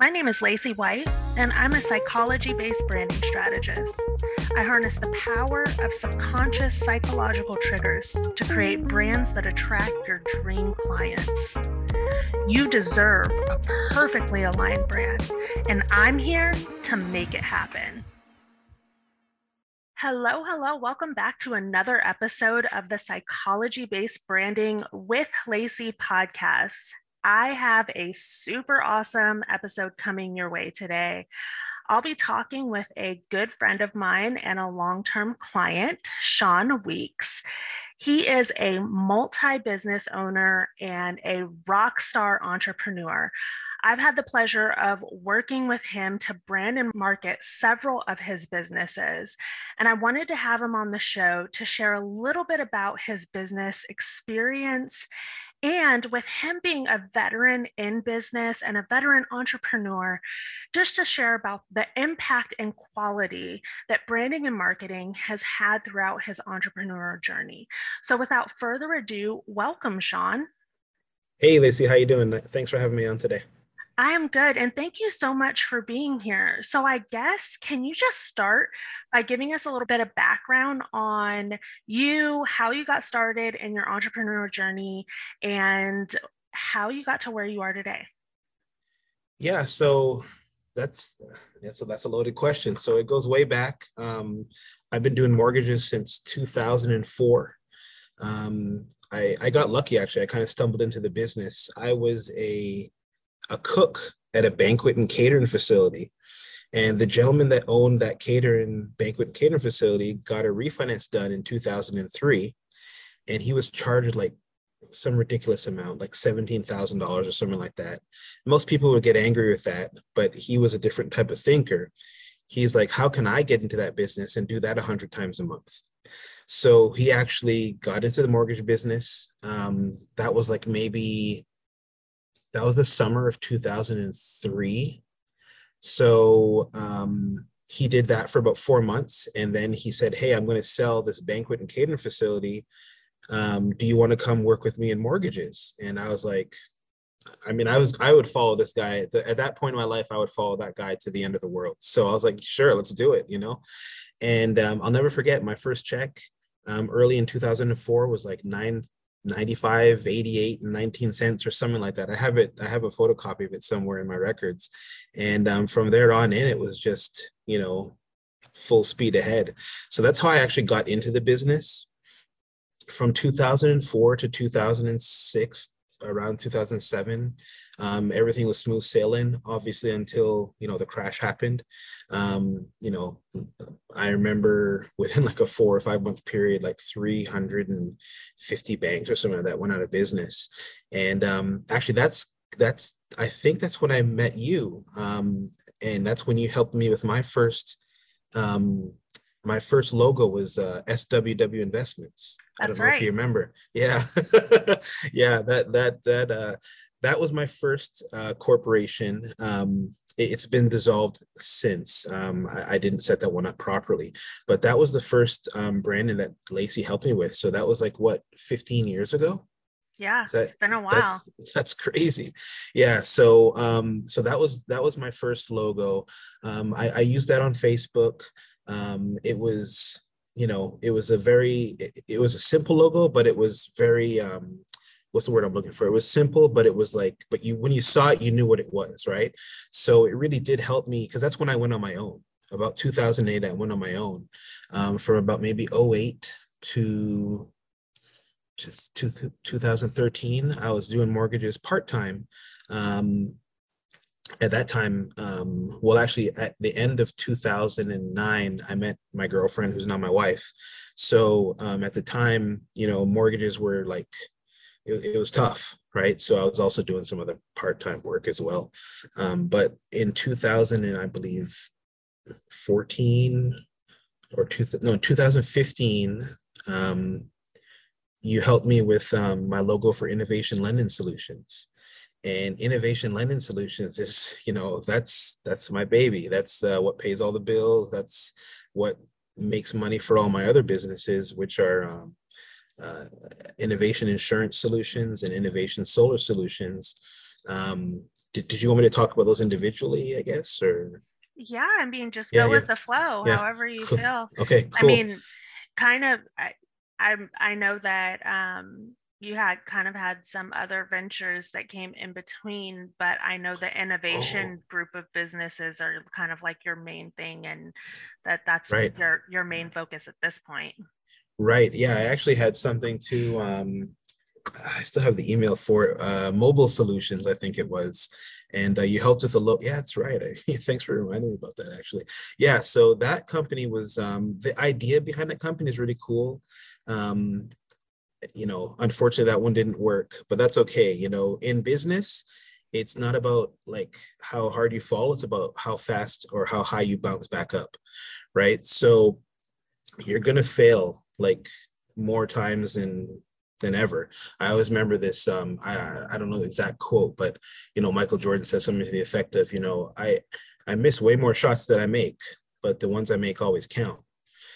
My name is Lacey White, and I'm a psychology based branding strategist. I harness the power of subconscious psychological triggers to create brands that attract your dream clients. You deserve a perfectly aligned brand, and I'm here to make it happen. Hello, hello. Welcome back to another episode of the Psychology Based Branding with Lacey podcast. I have a super awesome episode coming your way today. I'll be talking with a good friend of mine and a long term client, Sean Weeks. He is a multi business owner and a rock star entrepreneur. I've had the pleasure of working with him to brand and market several of his businesses. And I wanted to have him on the show to share a little bit about his business experience and with him being a veteran in business and a veteran entrepreneur, just to share about the impact and quality that branding and marketing has had throughout his entrepreneurial journey. So without further ado, welcome, Sean. Hey, Lacey, how you doing? Thanks for having me on today. I am good. And thank you so much for being here. So, I guess, can you just start by giving us a little bit of background on you, how you got started in your entrepreneurial journey, and how you got to where you are today? Yeah. So, that's that's a, that's a loaded question. So it goes way back. Um, I've been doing mortgages since 2004. Um, I, I got lucky actually. I kind of stumbled into the business. I was a a cook at a banquet and catering facility. And the gentleman that owned that catering banquet and catering facility got a refinance done in 2003. And he was charged like some ridiculous amount, like $17,000 or something like that. Most people would get angry with that, but he was a different type of thinker. He's like, how can I get into that business and do that 100 times a month? So he actually got into the mortgage business. Um, that was like maybe that was the summer of 2003. So um, he did that for about four months. And then he said, Hey, I'm going to sell this banquet and catering facility. Um, do you want to come work with me in mortgages? And I was like, I mean, I was I would follow this guy at, the, at that point in my life. I would follow that guy to the end of the world. So I was like, sure, let's do it, you know. And um, I'll never forget my first check um, early in 2004 was like nine 95 88 and 19 cents or something like that. I have it i have a photocopy of it somewhere in my records. And um, from there on in it was just you know full speed ahead. So that's how i actually got into the business. From 2004 to 2006 around 2007 um, everything was smooth sailing obviously until you know the crash happened. Um, you know i remember within like a four or five month period like 350 banks or something like that went out of business. And um, actually that's that's i think that's when i met you. Um, and that's when you helped me with my first um, my first logo was uh, SWW Investments. That's I don't know right. if you remember. Yeah, yeah. That that that uh, that was my first uh, corporation. Um, it, has been dissolved since. Um, I, I, didn't set that one up properly, but that was the first um, branding that Lacey helped me with. So that was like what 15 years ago. Yeah, that, it's been a while. That's, that's crazy. Yeah. So um, so that was that was my first logo. Um, I, I used that on Facebook. Um, it was, you know, it was a very, it, it was a simple logo, but it was very, um, what's the word I'm looking for? It was simple, but it was like, but you, when you saw it, you knew what it was, right? So it really did help me because that's when I went on my own. About 2008, I went on my own um, from about maybe 08 to to 2013 i was doing mortgages part-time um, at that time, um, well, actually, at the end of 2009, I met my girlfriend, who's now my wife. So um, at the time, you know, mortgages were like, it, it, was tough, right? So I was also doing some other part time work as well. Um, but in 2000, and I believe 14 or two, no, 2015, um, you helped me with um, my logo for Innovation Lending Solutions and innovation lending solutions is you know that's that's my baby that's uh, what pays all the bills that's what makes money for all my other businesses which are um, uh, innovation insurance solutions and innovation solar solutions um, did, did you want me to talk about those individually, I guess, or? Yeah, I mean, just yeah, go yeah. with the flow, yeah. however you cool. feel. Okay, cool. I mean, kind of, I, I, I know that um, you had kind of had some other ventures that came in between, but I know the innovation oh. group of businesses are kind of like your main thing, and that that's right. your your main focus at this point. Right. Yeah, I actually had something to. Um, I still have the email for uh, mobile solutions. I think it was, and uh, you helped with the low. Yeah, that's right. I, thanks for reminding me about that. Actually, yeah. So that company was um, the idea behind that company is really cool. Um, you know, unfortunately, that one didn't work, but that's okay. You know, in business, it's not about like how hard you fall, it's about how fast or how high you bounce back up, right? So you're going to fail like more times than than ever. I always remember this. Um, I I don't know the exact quote, but you know, Michael Jordan says something to the effect of, you know, I I miss way more shots than I make, but the ones I make always count.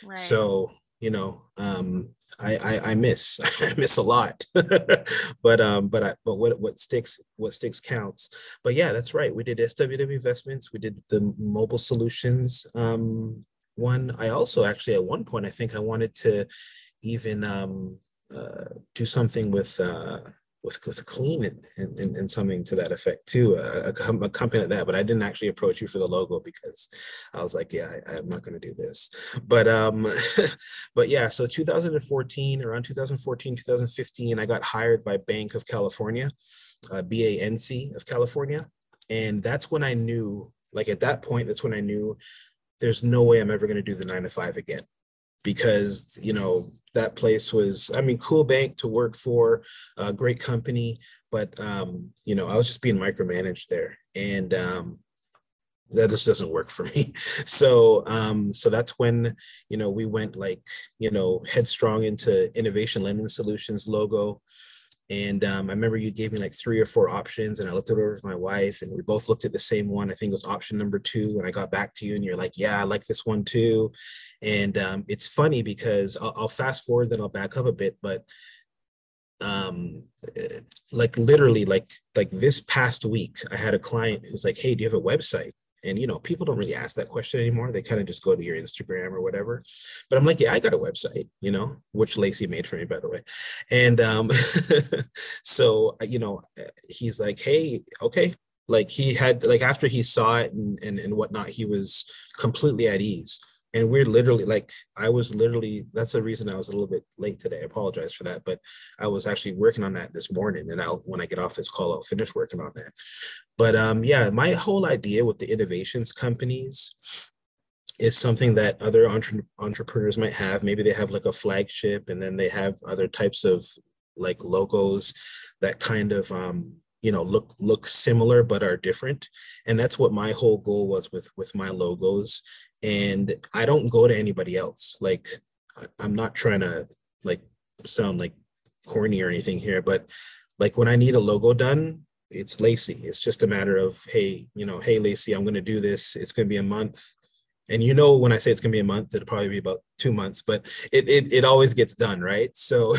Right. So you know, um, I, I, I miss I miss a lot, but um but I but what what sticks what sticks counts. But yeah, that's right. We did SWW investments. We did the mobile solutions um one. I also actually at one point I think I wanted to even um uh, do something with uh with, with clean and, and, and something to that effect too, a, a, company like that. But I didn't actually approach you for the logo because I was like, yeah, I, am not going to do this. But um, but yeah, so 2014, around 2014, 2015, I got hired by Bank of California, uh, BANC of California, and that's when I knew, like at that point, that's when I knew there's no way I'm ever going to do the nine to five again because you know that place was i mean cool bank to work for a great company but um, you know i was just being micromanaged there. And um, that just doesn't work for me. So um, so that's when you know we went like you know headstrong into innovation lending solutions logo and um, I remember you gave me like three or four options, and I looked it over with my wife, and we both looked at the same one. I think it was option number two. And I got back to you, and you're like, "Yeah, I like this one too." And um, it's funny because I'll, I'll fast forward, then I'll back up a bit, but um eh, like literally like like this past week i had a client who's like hey do you have a website and you know, people don't really ask that question anymore. They kind of just go to your Instagram or whatever. But I'm like, yeah, I got a website, you know, which Lacey made for me, by the way. And um, so you know, he's like, hey, okay. Like he had like after he saw it and, and and whatnot, he was completely at ease and we're literally like i was literally that's the reason i was a little bit late today. I apologize for that but i was actually working on that this morning and i'll when i get off this call i'll finish working on that. But um yeah my whole idea with the innovations companies is something that other entre- entrepreneurs might have. Maybe they have like a flagship and then they have other types of like logos that kind of um you know look look similar but are different. And that's what my whole goal was with with my logos and I don't go to anybody else. Like I'm not trying to like sound like corny or anything here, but like when I need a logo done, it's Lacey. It's just a matter of hey, you know, hey Lacey, I'm going to do this. It's going to be a month. And you know, when I say it's going to be a month, it'll probably be about two months, but it it, it always gets done, right? So,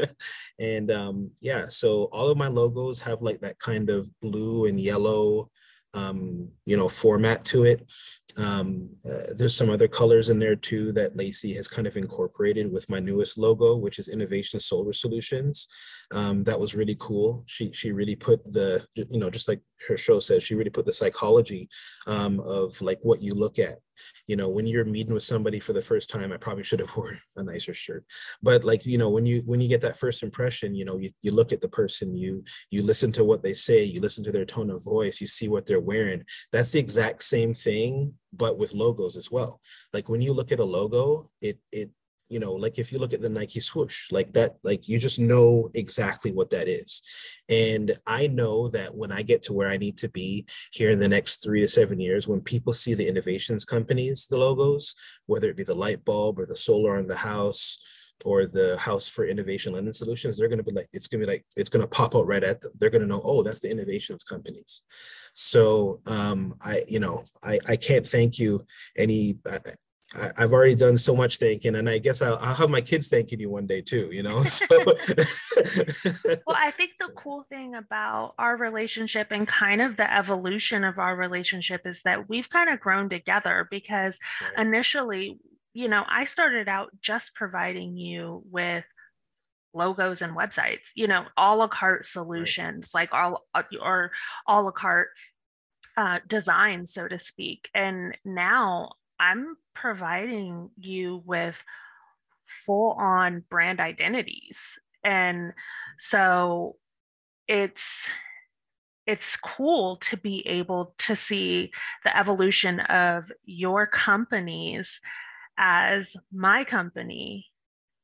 and um, yeah, so all of my logos have like that kind of blue and yellow um, you know, format to it. Um, uh, there's some other colors in there too that Lacey has kind of incorporated with my newest logo, which is Innovation Solar Solutions. Um, that was really cool. She she really put the you know just like her show says, she really put the psychology um, of like what you look at you know when you're meeting with somebody for the first time i probably should have worn a nicer shirt. But like you know when you when you get that first impression you know you, you look at the person you you listen to what they say you listen to their tone of voice you see what they're wearing. That's the exact same thing but with logos as well. Like when you look at a logo it it you know like if you look at the nike swoosh like that like you just know exactly what that is. And i know that when i get to where i need to be here in the next three to seven years when people see the innovations companies the logos whether it be the light bulb or the solar on the house or the house for innovation lending solutions they're going to be like it's going to be like it's going to pop out right at them. They're going to know oh that's the innovations companies. So um i you know i i can't thank you any I, have already done so much thinking, and I guess I'll, I'll, have my kids thanking you one day too. You know. So. well, I think the cool thing about our relationship and kind of the evolution of our relationship is that we've kind of grown together because right. initially, you know, I started out just providing you with logos and websites, you know, a la carte solutions, right. like all uh, or a la carte uh, design, so to speak. And now I'm providing you with full on brand identities. And so it's it's cool to be able to see the evolution of your companies as my company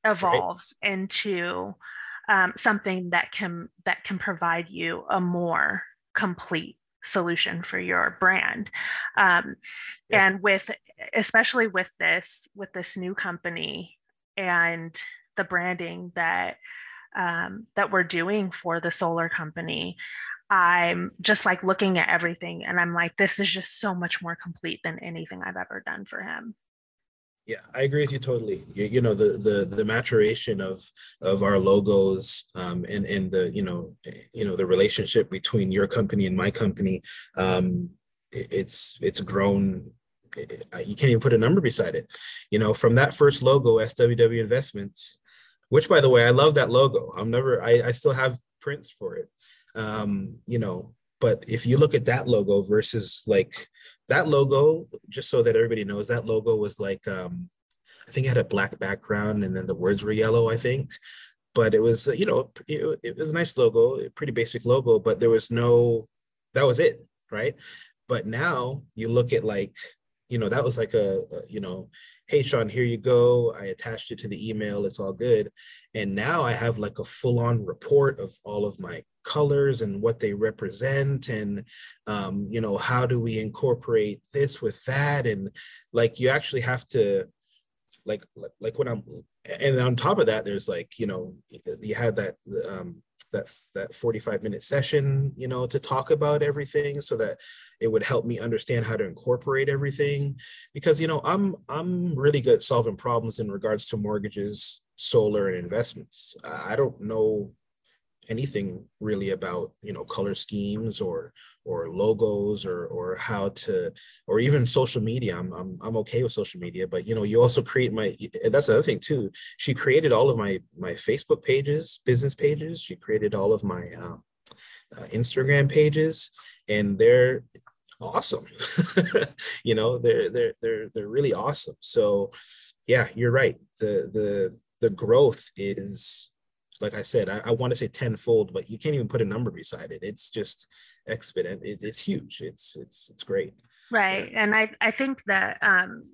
evolves right. into um, something that can that can provide you a more complete solution for your brand um, yeah. and with especially with this with this new company and the branding that um, that we're doing for the solar company i'm just like looking at everything and i'm like this is just so much more complete than anything i've ever done for him yeah, I agree with you totally. You, you, know, the the the maturation of of our logos um, and and the you know you know the relationship between your company and my company, um, it's it's grown. You can't even put a number beside it. You know, from that first logo, SWW Investments, which by the way, I love that logo. I'm never. I I still have prints for it. Um, you know, but if you look at that logo versus like that logo, just so that everybody knows, that logo was like um, I think it had a black background and then the words were yellow, I think. But it was, you know, it, was a nice logo, pretty basic logo, but there was no, that was it, right? But now you look at like, you know, that was like a you know, hey Sean, here you go. I attached it to the email. It's all good. And now I have like a full-on report of all of my colors and what they represent and um, you know how do we incorporate this with that and like you actually have to like like when i'm and on top of that there's like you know you had that um that that 45 minute session you know to talk about everything so that it would help me understand how to incorporate everything. Because you know i'm i'm really good solving problems in regards to mortgages solar and investments. I don't know anything really about you know color schemes or or logos or or how to or even social media. I'm, I'm i'm okay with social media but you know you also create my that's the other thing too. She created all of my my facebook pages business pages. She created all of my um, uh, instagram pages and they're awesome. You know they're they're they're they're really awesome. So yeah you're right. The the the growth is like I said, I, I want to say tenfold, but you can't even put a number beside it. It's just exponent. It, it's huge. It's it's it's great. Right. Yeah. And I, I think that um,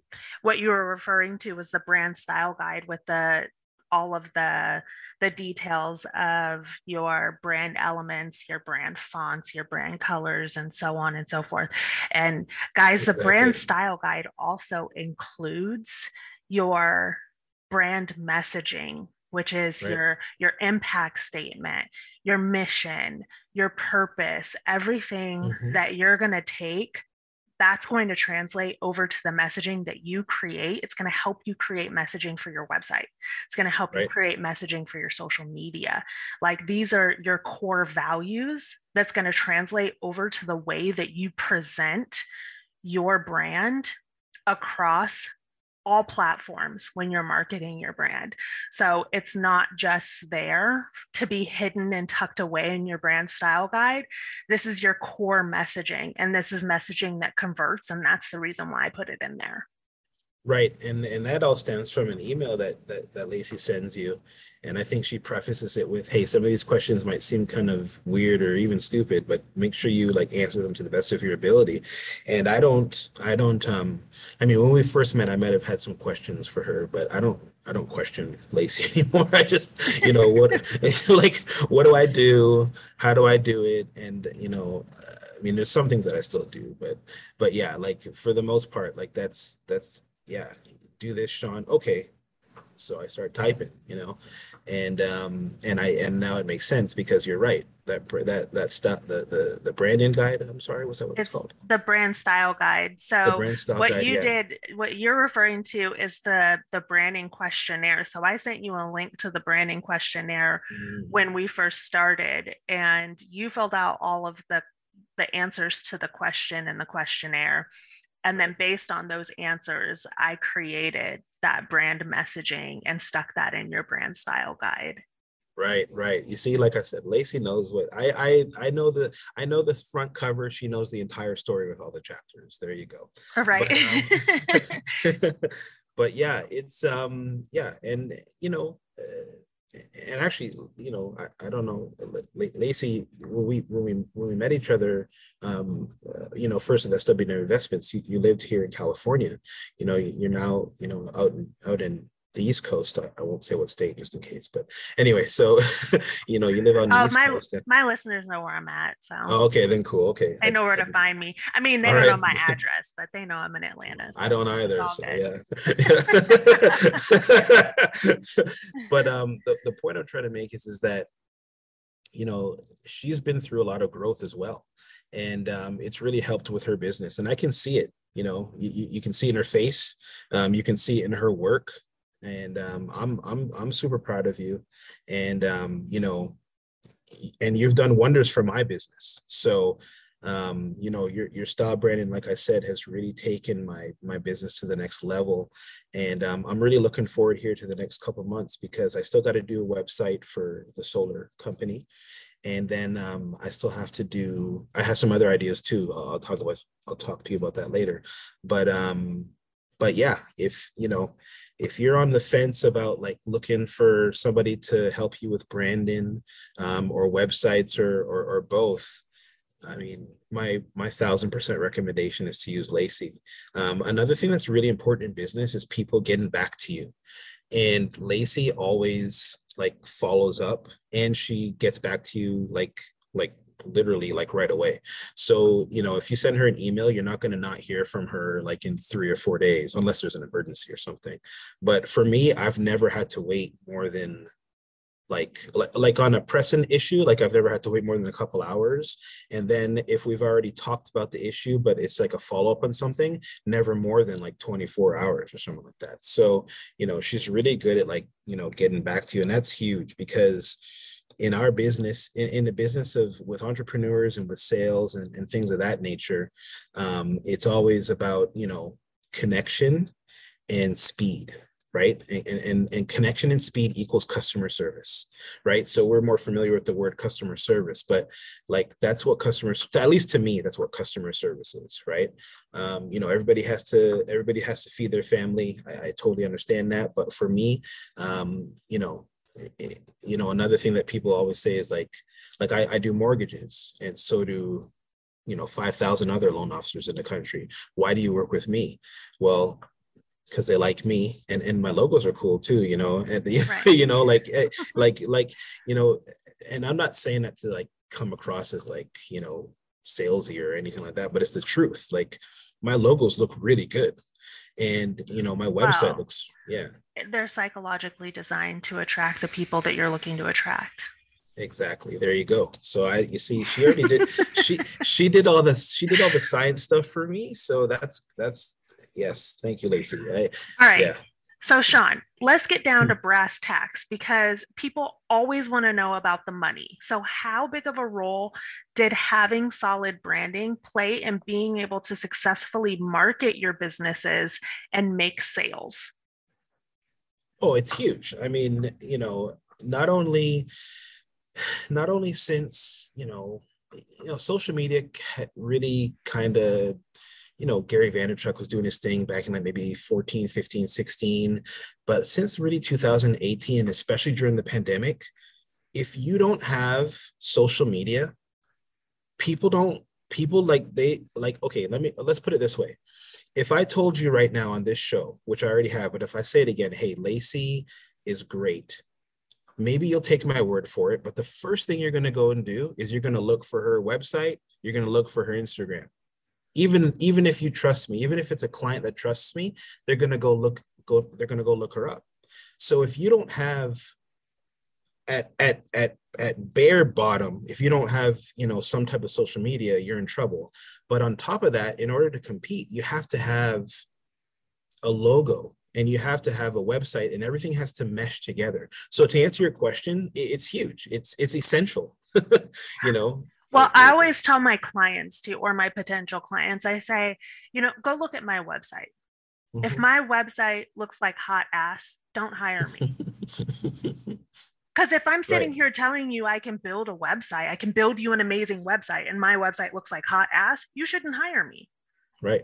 what you were referring to was the brand style guide with the all of the the details of your brand elements your brand fonts your brand colors and so on and so forth and guys exactly. the brand style guide also includes your brand messaging which is right. your your impact statement your mission your purpose everything mm-hmm. that you're going to take that's going to translate over to the messaging that you create it's going to help you create messaging for your website it's going to help right. you create messaging for your social media like these are your core values that's going to translate over to the way that you present your brand across all platforms when you're marketing your brand. So it's not just there to be hidden and tucked away in your brand style guide. This is your core messaging, and this is messaging that converts. And that's the reason why I put it in there. Right, and and that all stems from an email that that, that Lacey sends you, and I think she prefaces it with, "Hey, some of these questions might seem kind of weird or even stupid, but make sure you like answer them to the best of your ability." And I don't, I don't, um, I mean, when we first met, I might have had some questions for her, but I don't, I don't question Lacey anymore. I just, you know, what, like, what do I do? How do I do it? And you know. I mean, there's some things that I still do, but but yeah, like for the most part, like that's that's yeah, do this, Sean. Okay, So I start typing, you know, and um, and I and now it makes sense because you're right. That that that stuff, the the the branding guide. I'm sorry, what's that? What it's, it's called? The brand style guide. So style what guide, you yeah. did, what you're referring to, is the the branding questionnaire. So I sent you a link to the branding questionnaire mm. when we first started, and you filled out all of the the answers to the question in the questionnaire. And then based on those answers, I created that brand messaging and stuck that in your brand style guide. Right, right. You see, like I said, Lacey knows what I I I know the I know this front cover. She knows the entire story with all the chapters. There you go. Right. But, um, but yeah, it's um yeah, and you know, uh, and actually, you know, I, I don't know, Lacey, when we when we when we met each other, um, uh, you know, first at SWM Investments, you, you lived here in California. You know, you're now, you know, out in out in the East Coast. I, I, won't say what state just in case, but anyway, so you know, you live on the oh, East my, Coast. And... My listeners know where I'm at. So oh, okay, then cool. Okay. They know where to find me. I mean, they don't right. know my address, but they know I'm in Atlanta. So I don't either. So yeah. but um the, the point I'm trying to make is is that you know she's been through a lot of growth as well and um, it's really helped with her business and i can see it you know you, you can see in her face um, you can see it in her work and um, I'm I'm I'm super proud of you, and um, you know, and you've done wonders for my business. So, um, you know, your your style branding, like I said, has really taken my my business to the next level, and um, I'm really looking forward here to the next couple months because I still got to do a website for the solar company, and then um, I still have to do. I have some other ideas too. I'll, I'll talk about. I'll talk to you about that later, but um, but yeah, if you know if you're on the fence about like looking for somebody to help you with branding um, or websites or, or, or both I mean, my my thousand percent recommendation is to use Lacey. Um, another thing that's really important in business is people getting back to you, and Lacey always like follows up, and she gets back to you like like literally like right away. So, you know, if you send her an email, you're not going to not hear from her like in three or four days, unless there's an emergency or something. But for me, I've never had to wait more than like like like on a pressing issue like i've never had to wait more than a couple hours and then if we've already talked about the issue but it's like a follow-up on something never more than like 24 hours or something like that so you know she's really good at like you know getting back to you and that's huge because in our business, in, in the business of with entrepreneurs and with sales and, and things of that nature, um, it's always about, you know, connection and speed right? And, and and connection and speed equals customer service right? So we're more familiar with the word customer service but like that's what customers at least to me that's what customer service is right? Um, you know everybody has to everybody has to feed their family. I, I totally understand that but for me um, you know you know another thing that people always say is like like I, I do mortgages and so do you know 5000 other loan officers in the country. Why do you work with me? Well because they like me and and my logos are cool too you know and right. you know like eh, like like you know and i'm not saying that to like come across as like you know salesy or anything like that but it's the truth. Like my logos look really good and you know my website wow. looks yeah. They're psychologically designed to attract the people that you're looking to attract. Exactly. There you go. So i you see she already did she she did all this she did all the science stuff for me. So that's that's yes. Thank you lacey. I, all right. yeah so, Sean, let's get down to hmm. brass tacks because people always want to know about the money. So, how big of a role did having solid branding play in being able to successfully market your businesses and make sales? Oh, it's huge. I mean, you know, not only not only since, you know, you know, social media really kind of you know, Gary Vaynerchuk was doing his thing back in like maybe 14, 15, 16. But since really 2018, especially during the pandemic, if you don't have social media, people don't, people like they like, okay, let me, let's put it this way. If I told you right now on this show, which I already have, but if I say it again, hey, Lacey is great, maybe you'll take my word for it. But the first thing you're going to go and do is you're going to look for her website, you're going to look for her Instagram even even if you trust me even if it's a client that trusts me they're going to go look go they're going to go look her up. So if you don't have at at at at bare bottom, if you don't have you know some type of social media, you're in trouble. But on top of that, in order to compete, you have to have a logo and you have to have a website and everything has to mesh together. So to answer your question it's huge. It's it's essential you know well i always tell my clients to or my potential clients i say you know go look at my website mm-hmm. if my website looks like hot ass don't hire me because if i'm sitting right. here telling you i can build a website i can build you an amazing website and my website looks like hot ass you shouldn't hire me right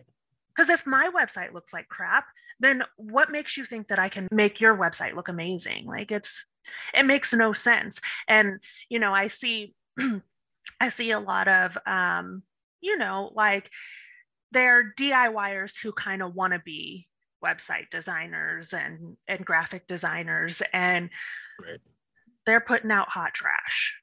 because if my website looks like crap, then what makes you think that I can make your website look amazing? Like it's, it makes no sense. And, you know, I see, I see a lot of, um, you know, like they're DIYers who kind of want to be website designers and, and graphic designers and right. they're putting out hot trash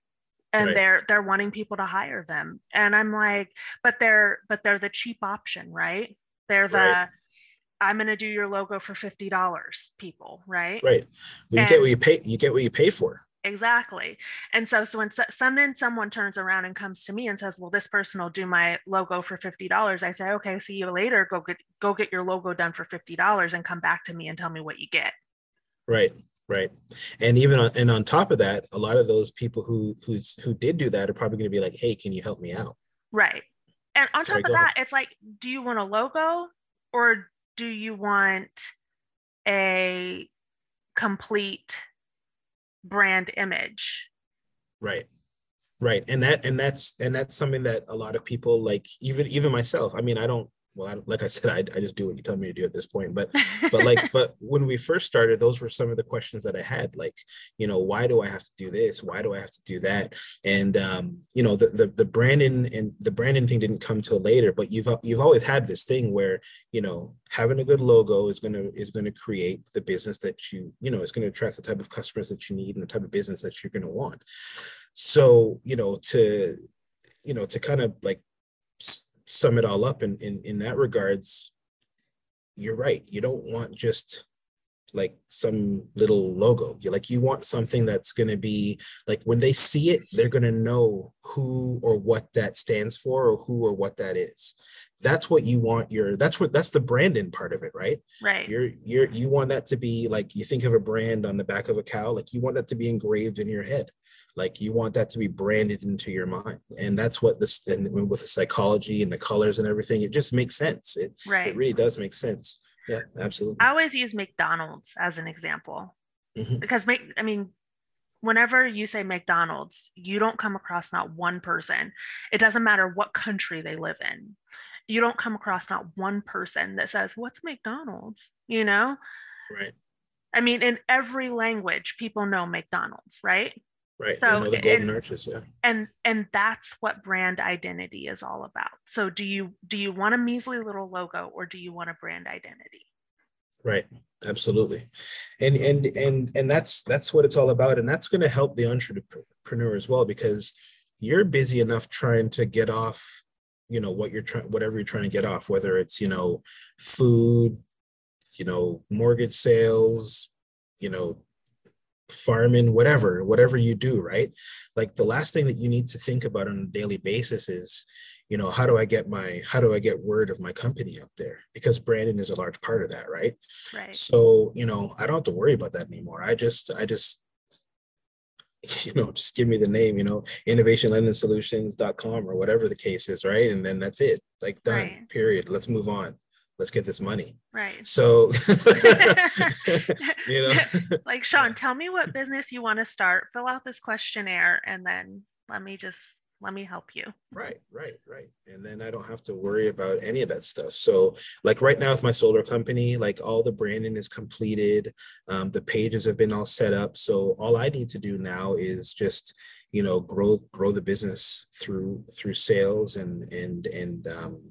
and right. they're they're wanting people to hire them and i'm like but they're but they're the cheap option right they're the right. I'm going to do your logo for fifty dollars, people, right? Right. Well, you get what you pay. You get what you pay for. Exactly. And so, so when some then someone turns around and comes to me and says, "Well, this person will do my logo for fifty dollars," I say, "Okay, see you later. Go get go get your logo done for fifty dollars and come back to me and tell me what you get." Right. Right. And even on, and on top of that, a lot of those people who who's who did do that are probably going to be like, "Hey, can you help me out?" Right. And on Sorry, top of that, ahead. it's like, do you want a logo or do you want a complete brand image? Right. Right. And that and that's and that's something that a lot of people like even even myself. I mean, I don't well, I, like I said, I, I just do what you tell me to do at this point. But, but like, but when we first started, those were some of the questions that I had. Like, you know, why do I have to do this? Why do I have to do that? And um, you know, the the the branding and the branding thing didn't come till later. But you've you've always had this thing where you know having a good logo is gonna is gonna create the business that you you know is gonna attract the type of customers that you need and the type of business that you're gonna want. So you know to you know to kind of like sum it all up in, in in that regards you're right. You don't want just like some little logo. You like you want something that's going to be like when they see it they're going to know who or what that stands for or who or what that is. That's what you want your that's what that's the branding part of it right? Right. You're you're you want that to be like you think of a brand on the back of a cow like you want that to be engraved in your head like you want that to be branded into your mind. And that's what this and with the psychology and the colors and everything it just makes sense. It, right. it really does make sense. Yeah absolutely. I always use mcdonald's as an example. Mm-hmm. because make i mean whenever you say mcdonald's you don't come across not one person. It doesn't matter what country they live in. You don't come across not one person that says what's mcdonald's? You know? Right. I mean in every language people know mcdonald's right Right. So the golden and, arches, yeah. And and that's what brand identity is all about. So do you do you want a measly little logo or do you want a brand identity? Right. Absolutely. And and and and that's that's what it's all about. And that's going to help the entrepreneur as well because you're busy enough trying to get off, you know, what you're trying whatever you're trying to get off, whether it's, you know, food, you know, mortgage sales, you know, farming, whatever, whatever you do, right? Like the last thing that you need to think about on a daily basis is, you know, how do I get my, how do I get word of my company out there? Because branding is a large part of that, right? Right. So, you know, I don't have to worry about that anymore. I just, I just, you know, just give me the name, you know, innovationlendingsolutions.com or whatever the case is, right? And then that's it. Like done, right. period. Let's move on let's get this money. Right. So, you know, like Sean, tell me what business you want to start. Fill out this questionnaire, and then let me just let me help you. Right, right, right. And then I don't have to worry about any of that stuff. So, like right now with my solar company, like all the branding is completed, um, the pages have been all set up. So all I need to do now is just you know grow grow the business through through sales and and and um,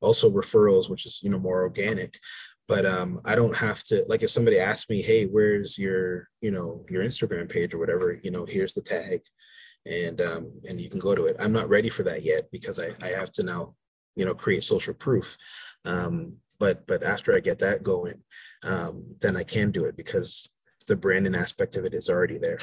also referrals, which is you know more organic. But um, I don't have to like if somebody asks me, hey, where's your you know your Instagram page or whatever, you know, here's the tag, and um, and you can go to it. I'm not ready for that yet because I I have to now you know create social proof. Um, but but after I get that going, um, then I can do it because the branding aspect of it is already there.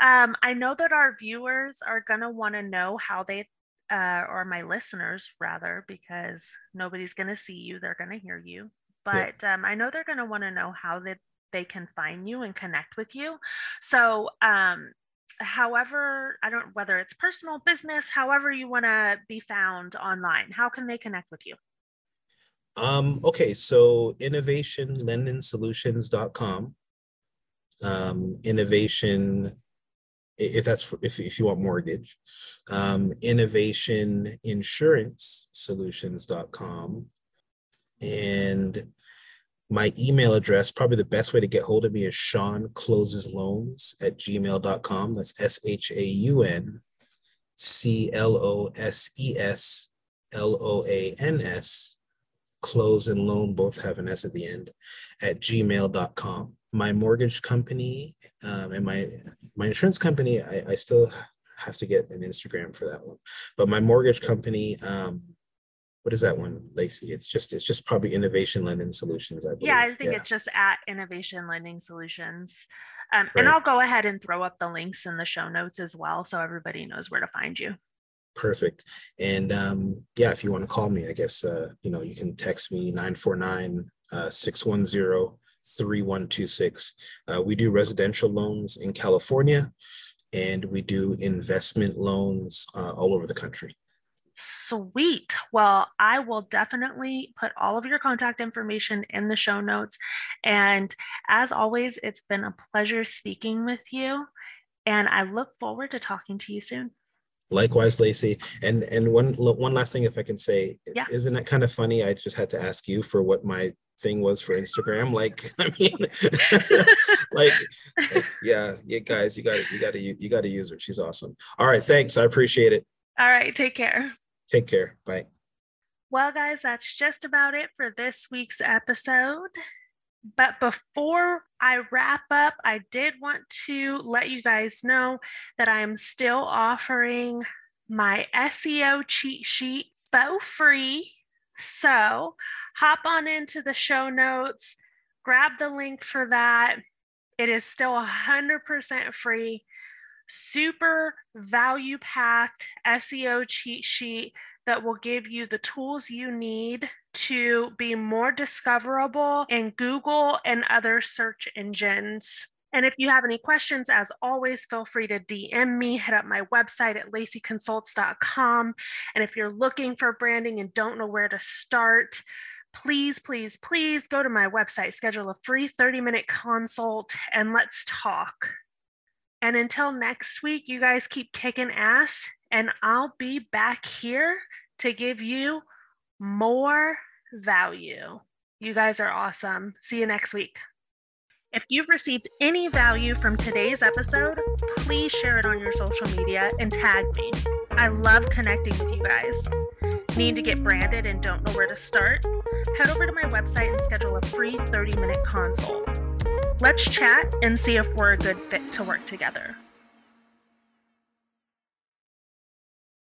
Um, I know that our viewers are gonna want to know how they, uh, or my listeners rather, because nobody's gonna see you; they're gonna hear you. But yeah. um, I know they're gonna want to know how that they, they can find you and connect with you. So, um, however, I don't whether it's personal, business, however you want to be found online, how can they connect with you? Um, okay, so innovationlendingsolutions.com. Um, innovation, if that's if, if you want mortgage, um, innovation innovationinsuranceSolutions.com. And my email address, probably the best way to get hold of me is Shaun closes loans at gmail.com. That's S H A close and loan both have an S at the end at gmail.com. My mortgage company um, and my my insurance company, I, I, still have to get an Instagram for that one. But my mortgage company, um, what is that one, Lacey? It's just it's just probably Innovation Lending Solutions. I believe. Yeah, I think yeah. it's just at Innovation Lending Solutions. Um, right. And I'll go ahead and throw up the links in the show notes as well, so everybody knows where to find you perfect. And um, yeah, if you want to call me, I guess, uh, you know, you can text me 949 uh, 610 3126. Uh, we do residential loans in California and we do investment loans uh, all over the country. Sweet. Well, I will definitely put all of your contact information in the show notes. And as always, it's been a pleasure speaking with you. And I look forward to talking to you soon. Likewise, Lacey. And and one one last thing, if I can say, yeah. isn't that kind of funny? I just had to ask you for what my thing was for Instagram. Like, I mean, like, like, yeah, yeah, guys, you got you got to you got to use her. She's awesome. All right, thanks. I appreciate it. All right, take care. Take care. Bye. Well, guys, that's just about it for this week's episode. But before I wrap up, I did want to let you guys know that I am still offering my SEO cheat sheet for free. So hop on into the show notes, grab the link for that. It is still 100% free, super value packed SEO cheat sheet that will give you the tools you need to be more discoverable in Google and other search engines. And if you have any questions, as always, feel free to DM me, hit up my website at laceyconsults.com. And if you're looking for branding and don't know where to start, please, please, please go to my website, schedule a free 30 minute consult, and let's talk. And until next week, you guys keep kicking ass, and I'll be back here to give you more value. You guys are awesome. See you next week. If you've received any value from today's episode, please share it on your social media and tag me. I love connecting with you guys. Need to get branded and don't know where to start? Head over to my website and schedule a free 30 minute consult. Let's chat and see if we're a good fit to work together.